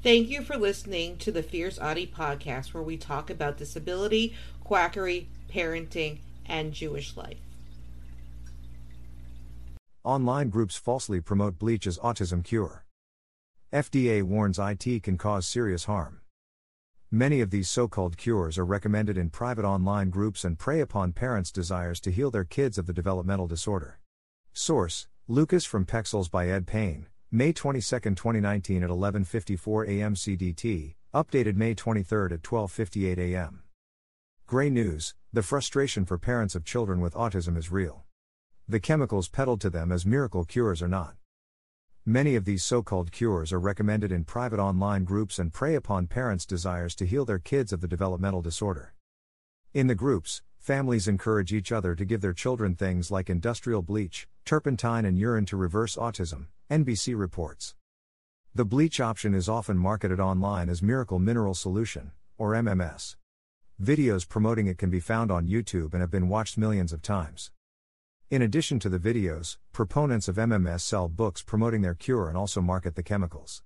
Thank you for listening to the Fierce Autie podcast, where we talk about disability, quackery, parenting, and Jewish life. Online groups falsely promote bleach as autism cure. FDA warns IT can cause serious harm. Many of these so called cures are recommended in private online groups and prey upon parents' desires to heal their kids of the developmental disorder. Source Lucas from Pexels by Ed Payne, May 22, 2019 at 11:54 a.m. CDT, updated May 23 at 12:58 a.m. Gray News: The frustration for parents of children with autism is real. The chemicals peddled to them as miracle cures are not. Many of these so called cures are recommended in private online groups and prey upon parents' desires to heal their kids of the developmental disorder. In the groups, families encourage each other to give their children things like industrial bleach, turpentine, and urine to reverse autism, NBC reports. The bleach option is often marketed online as Miracle Mineral Solution, or MMS. Videos promoting it can be found on YouTube and have been watched millions of times. In addition to the videos, proponents of MMS sell books promoting their cure and also market the chemicals.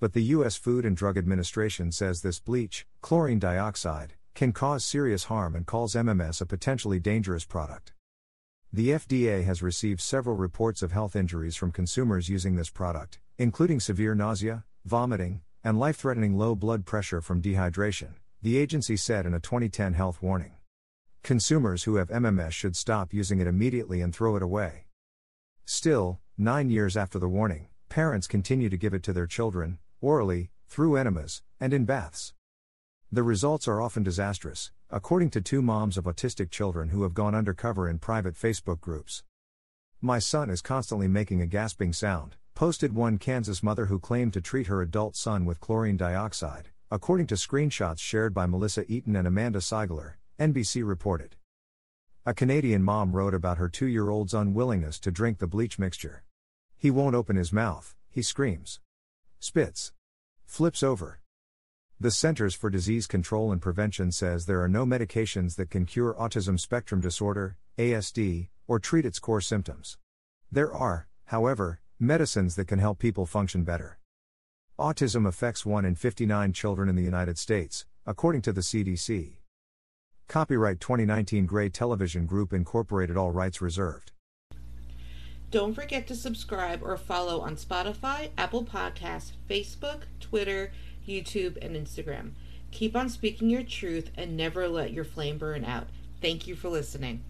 But the U.S. Food and Drug Administration says this bleach, chlorine dioxide, can cause serious harm and calls MMS a potentially dangerous product. The FDA has received several reports of health injuries from consumers using this product, including severe nausea, vomiting, and life threatening low blood pressure from dehydration, the agency said in a 2010 health warning. Consumers who have MMS should stop using it immediately and throw it away. Still, nine years after the warning, parents continue to give it to their children, orally, through enemas, and in baths. The results are often disastrous, according to two moms of autistic children who have gone undercover in private Facebook groups. My son is constantly making a gasping sound, posted one Kansas mother who claimed to treat her adult son with chlorine dioxide, according to screenshots shared by Melissa Eaton and Amanda Seigler, NBC reported. A Canadian mom wrote about her two year old's unwillingness to drink the bleach mixture. He won't open his mouth, he screams. Spits. Flips over. The Centers for Disease Control and Prevention says there are no medications that can cure autism spectrum disorder, ASD, or treat its core symptoms. There are, however, medicines that can help people function better. Autism affects 1 in 59 children in the United States, according to the CDC. Copyright 2019 Gray Television Group Incorporated all rights reserved. Don't forget to subscribe or follow on Spotify, Apple Podcasts, Facebook, Twitter, YouTube, and Instagram. Keep on speaking your truth and never let your flame burn out. Thank you for listening.